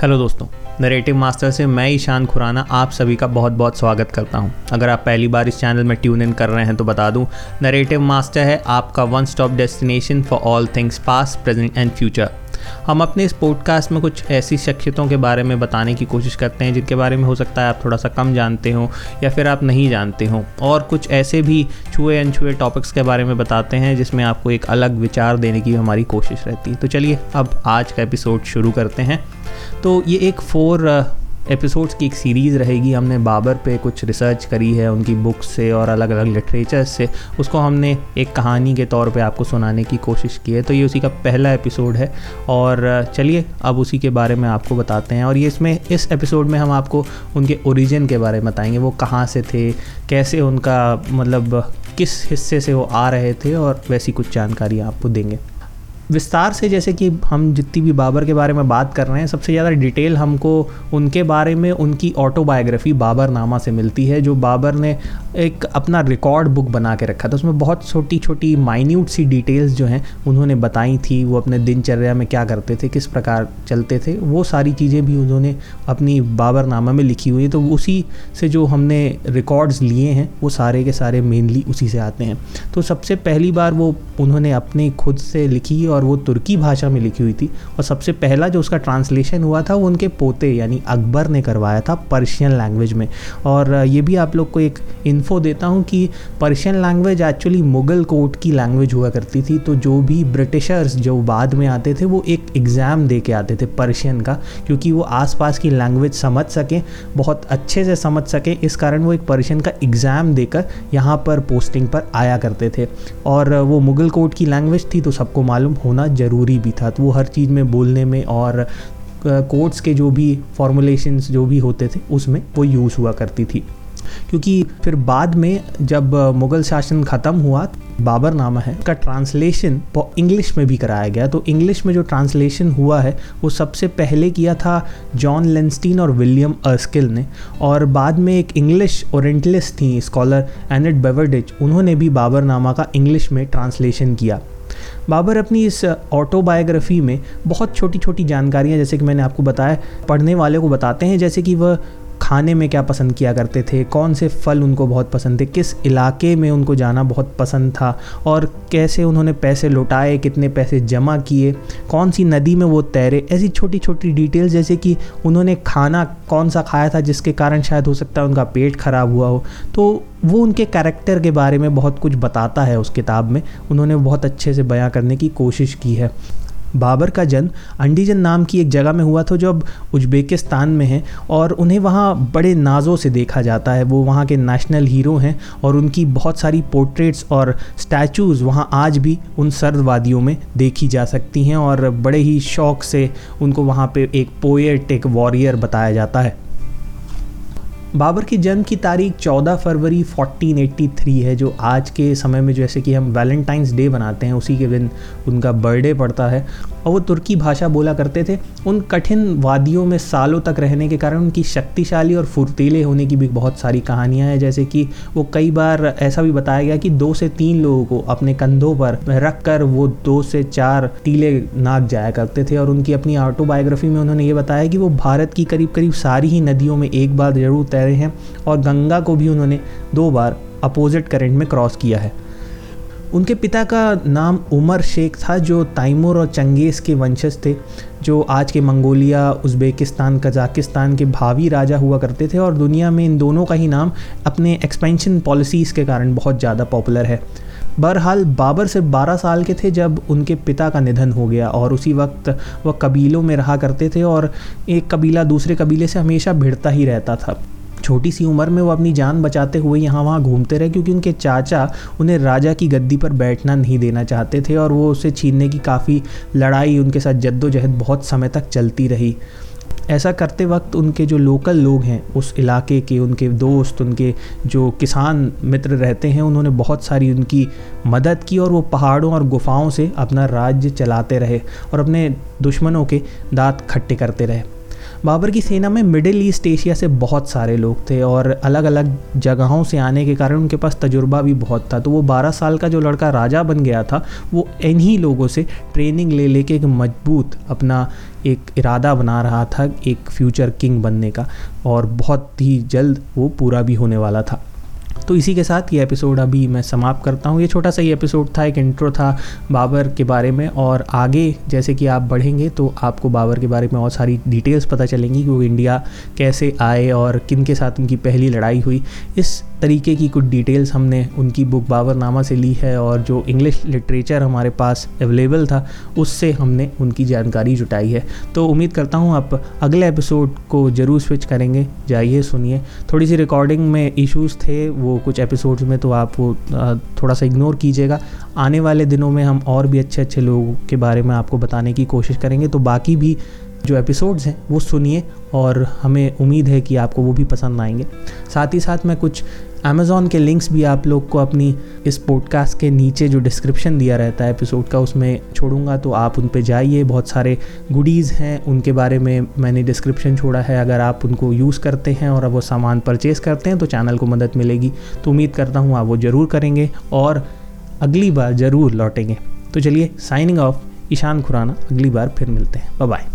Hello दोस्तों narrative master से मैं ईशान खुराना आप सभी का बहुत बहुत स्वागत करता हूँ। अगर आप पहली बार इस चैनल में ट्यून इन कर रहे हैं तो बता दूँ नरेटिव मास्टर है आपका one stop destination for all things past present and future हम अपने इस पॉडकास्ट में कुछ ऐसी शख्सियतों के बारे में बताने की कोशिश करते हैं, जिनके बारे में हो सकता है आप थोड़ा सा कम जानते हो या फिर आप नहीं जानते हो। और कुछ ऐसे भी छुए अनछुए टॉपिक्स के बारे में बताते हैं, जिसमें आपको एक अलग विचार देने की हमारी कोशिश रहती है। तो चलिए, अब आज का एपिसोड शुरू करते हैं। तो ये एक फोर एपिसोड्स की एक सीरीज़ रहेगी। हमने बाबर पे कुछ रिसर्च करी है, उनकी बुक्स से और अलग अलग लिटरेचर से। उसको हमने एक कहानी के तौर पे आपको सुनाने की कोशिश की है। तो ये उसी का पहला एपिसोड है और चलिए, अब उसी के बारे में आपको बताते हैं। और ये इसमें, इस एपिसोड में हम आपको उनके ओरिजिन के बारे में बताएँगे। वो कहाँ से थे, कैसे उनका मतलब किस हिस्से से वो आ रहे थे और वैसी कुछ जानकारी आपको देंगे। विस्तार से जैसे कि हम जितनी भी बाबर के बारे में बात कर रहे हैं, सबसे ज़्यादा डिटेल हमको उनके बारे में, उनकी ऑटोबायोग्राफी बाबर नामा से मिलती है, जो बाबर ने एक अपना रिकॉर्ड बुक बना के रखा था। उसमें बहुत छोटी छोटी माइन्यूट सी डिटेल्स जो हैं, उन्होंने बताई थी, वो अपने दिनचर्या में क्या करते थे, किस प्रकार चलते थे, वो सारी चीज़ें भी उन्होंने अपनी बाबर नामा में लिखी हुई तो उसी से जो हमने रिकॉर्ड्स लिए हैं, वो सारे के सारे मेनली उसी से आते हैं। तो सबसे पहली बार वो उन्होंने अपने खुद से लिखी और वो तुर्की भाषा में लिखी हुई थी। और सबसे पहला जो उसका ट्रांसलेशन हुआ था, वो उनके पोते, यानी अकबर ने करवाया था पर्शियन लैंग्वेज में। और ये भी आप लोग को एक इन्फो देता हूँ कि Persian language actually Mughal court की लैंग्वेज हुआ करती थी। तो जो भी ब्रिटिशर्स जो बाद में आते थे, वो एक एग्ज़ाम दे के आते थे पर्शियन का, क्योंकि वो आसपास की लैंग्वेज समझ सकें, बहुत अच्छे से समझ सकें। इस कारण वो एक पर्शियन का एग्ज़ाम देकर यहाँ पर पोस्टिंग पर आया करते थे। और वो मुग़ल कोर्ट की लैंग्वेज थी तो सबको मालूम होना ज़रूरी भी था। तो वो हर चीज़ में बोलने में और कोर्ट्स के जो भी फॉर्मुलेशंस जो भी होते थे, उसमें वो यूज़ हुआ करती थी। क्योंकि फिर बाद में जब मुग़ल शासन ख़त्म हुआ, बाबर नामा है का ट्रांसलेशन इंग्लिश में भी कराया गया। तो इंग्लिश में जो ट्रांसलेशन हुआ है, वो सबसे पहले किया था जॉन लेंस्टीन और विलियम अर्स्किल ने। और बाद में एक इंग्लिश ओरेंटलिस्ट थी स्कॉलर एनेट बेवरडिच उन्होंने भी बाबर नामा का इंग्लिश में ट्रांसलेशन किया। बाबर अपनी इस ऑटोबायोग्राफी में बहुत छोटी छोटी जानकारियाँ, जैसे कि मैंने आपको बताया, पढ़ने वाले को बताते हैं, जैसे कि वह खाने में क्या पसंद किया करते थे? कौन से फल उनको बहुत पसंद थे? किस इलाके में उनको जाना बहुत पसंद था? और कैसे उन्होंने पैसे लौटाए? कितने पैसे जमा किए? कौन सी नदी में वो तैरे? ऐसी छोटी छोटी डिटेल्स जैसे कि उन्होंने खाना कौन सा खाया था, जिसके कारण शायद हो सकता है उनका पेट ख़राब हुआ हो। तो वो उनके कैरेक्टर के बारे में बहुत कुछ बताता है उस किताब में। उन्होंने बहुत अच्छे से बयां करने की कोशिश की है। बाबर का जन्म अंडीजन नाम की एक जगह में हुआ था, जो अब उज्बेकिस्तान में है, और उन्हें वहाँ बड़े नाज़ों से देखा जाता है। वो वहाँ के नेशनल हीरो हैं, और उनकी बहुत सारी पोर्ट्रेट्स और स्टैचूज़ वहाँ आज भी उन सर्द वादियों में देखी जा सकती हैं, और बड़े ही शौक से उनको वहाँ पे एक पोएट एक वॉरियर बताया जाता है। बाबर की जन्म की तारीख 14 फरवरी 1483 है, जो आज के समय में जैसे कि हम वैलेंटाइंस डे बनाते हैं, उसी के दिन उनका बर्थडे पड़ता है। और वो तुर्की भाषा बोला करते थे। उन कठिन वादियों में सालों तक रहने के कारण उनकी शक्तिशाली और फुर्तीले होने की भी बहुत सारी कहानियाँ हैं। जैसे कि वो कई बार ऐसा भी बताया गया कि दो से तीन लोगों को अपने कंधों पर रख कर वो दो से चार टीले नाक जाया करते थे। और उनकी अपनी ऑटोबायोग्राफी में उन्होंने ये बताया कि वो भारत की करीब करीब सारी ही नदियों में एक बार ज़रूर तैरे हैं और गंगा को भी उन्होंने दो बार अपोजिट करेंट में क्रॉस किया है। उनके पिता का नाम उमर शेख था, जो तैमूर और चंगेज़ के वंशज थे, जो आज के मंगोलिया, उज़्बेकिस्तान, कजाकिस्तान के भावी राजा हुआ करते थे और दुनिया में इन दोनों का ही नाम अपने एक्सपेंशन पॉलिसीज़ के कारण बहुत ज़्यादा पॉपुलर है। बहरहाल, बाबर सिर्फ़ 12 साल के थे जब उनके पिता का निधन हो गया और उसी वक्त वह कबीलों में रहा करते थे और एक कबीला दूसरे कबीले से हमेशा भिड़ता ही रहता था। छोटी सी उम्र में वो अपनी जान बचाते हुए यहाँ वहाँ घूमते रहे, क्योंकि उनके चाचा उन्हें राजा की गद्दी पर बैठना नहीं देना चाहते थे और वो उसे छीनने की काफ़ी लड़ाई, उनके साथ जद्दोजहद बहुत समय तक चलती रही। ऐसा करते वक्त उनके जो लोकल लोग हैं, उस इलाके के उनके दोस्त, उनके जो किसान मित्र रहते हैं, उन्होंने बहुत सारी उनकी मदद की और वो पहाड़ों और गुफाओं से अपना राज्य चलाते रहे और अपने दुश्मनों के दांत खट्टे करते रहे। बाबर की सेना में मिडिल ईस्ट एशिया से बहुत सारे लोग थे और अलग अलग जगहों से आने के कारण उनके पास तजुर्बा भी बहुत था। तो वो 12 साल का जो लड़का राजा बन गया था, वो इन्हीं लोगों से ट्रेनिंग ले लेके एक मज़बूत अपना एक इरादा बना रहा था, एक फ्यूचर किंग बनने का। और बहुत ही जल्द वो पूरा भी होने वाला था। तो इसी के साथ ये एपिसोड अभी मैं समाप्त करता हूँ। ये छोटा सा ही एपिसोड था, एक इंट्रो था बाबर के बारे में और आगे जैसे कि आप बढ़ेंगे तो आपको बाबर के बारे में और सारी डिटेल्स पता चलेंगी कि वो इंडिया कैसे आए और किन के साथ उनकी पहली लड़ाई हुई। इस तरीके की कुछ डिटेल्स हमने उनकी बुक बाबरनामा से ली है और जो इंग्लिश लिटरेचर हमारे पास अवेलेबल था, उससे हमने उनकी जानकारी जुटाई है। तो उम्मीद करता हूँ आप अगले एपिसोड को ज़रूर स्विच करेंगे। जाइए, सुनिए। थोड़ी सी रिकॉर्डिंग में इश्यूज़ थे, वो कुछ एपिसोड्स में तो आप वो थोड़ा सा इग्नोर कीजिएगा। आने वाले दिनों में हम और भी अच्छे अच्छे लोगों के बारे में आपको बताने की कोशिश करेंगे। तो बाकी भी जो एपिसोड्स हैं, वो सुनिए और हमें उम्मीद है कि आपको वो भी पसंद आएँगे। साथ ही साथ मैं कुछ अमेज़ॉन के लिंक्स भी आप लोग को अपनी इस पॉडकास्ट के नीचे जो डिस्क्रिप्शन दिया रहता है एपिसोड का, उसमें छोड़ूँगा तो आप उन पर जाइए। बहुत सारे गुडीज़ हैं, उनके बारे में मैंने डिस्क्रिप्शन छोड़ा है। अगर आप उनको यूज़ करते हैं और वो सामान परचेज़ करते हैं तो चैनल को मदद मिलेगी। तो उम्मीद करता हूँ आप वो ज़रूर करेंगे और अगली बार ज़रूर लौटेंगे। तो चलिए साइनिंग ऑफ़ ईशान खुराना, अगली बार फिर मिलते हैं। बाय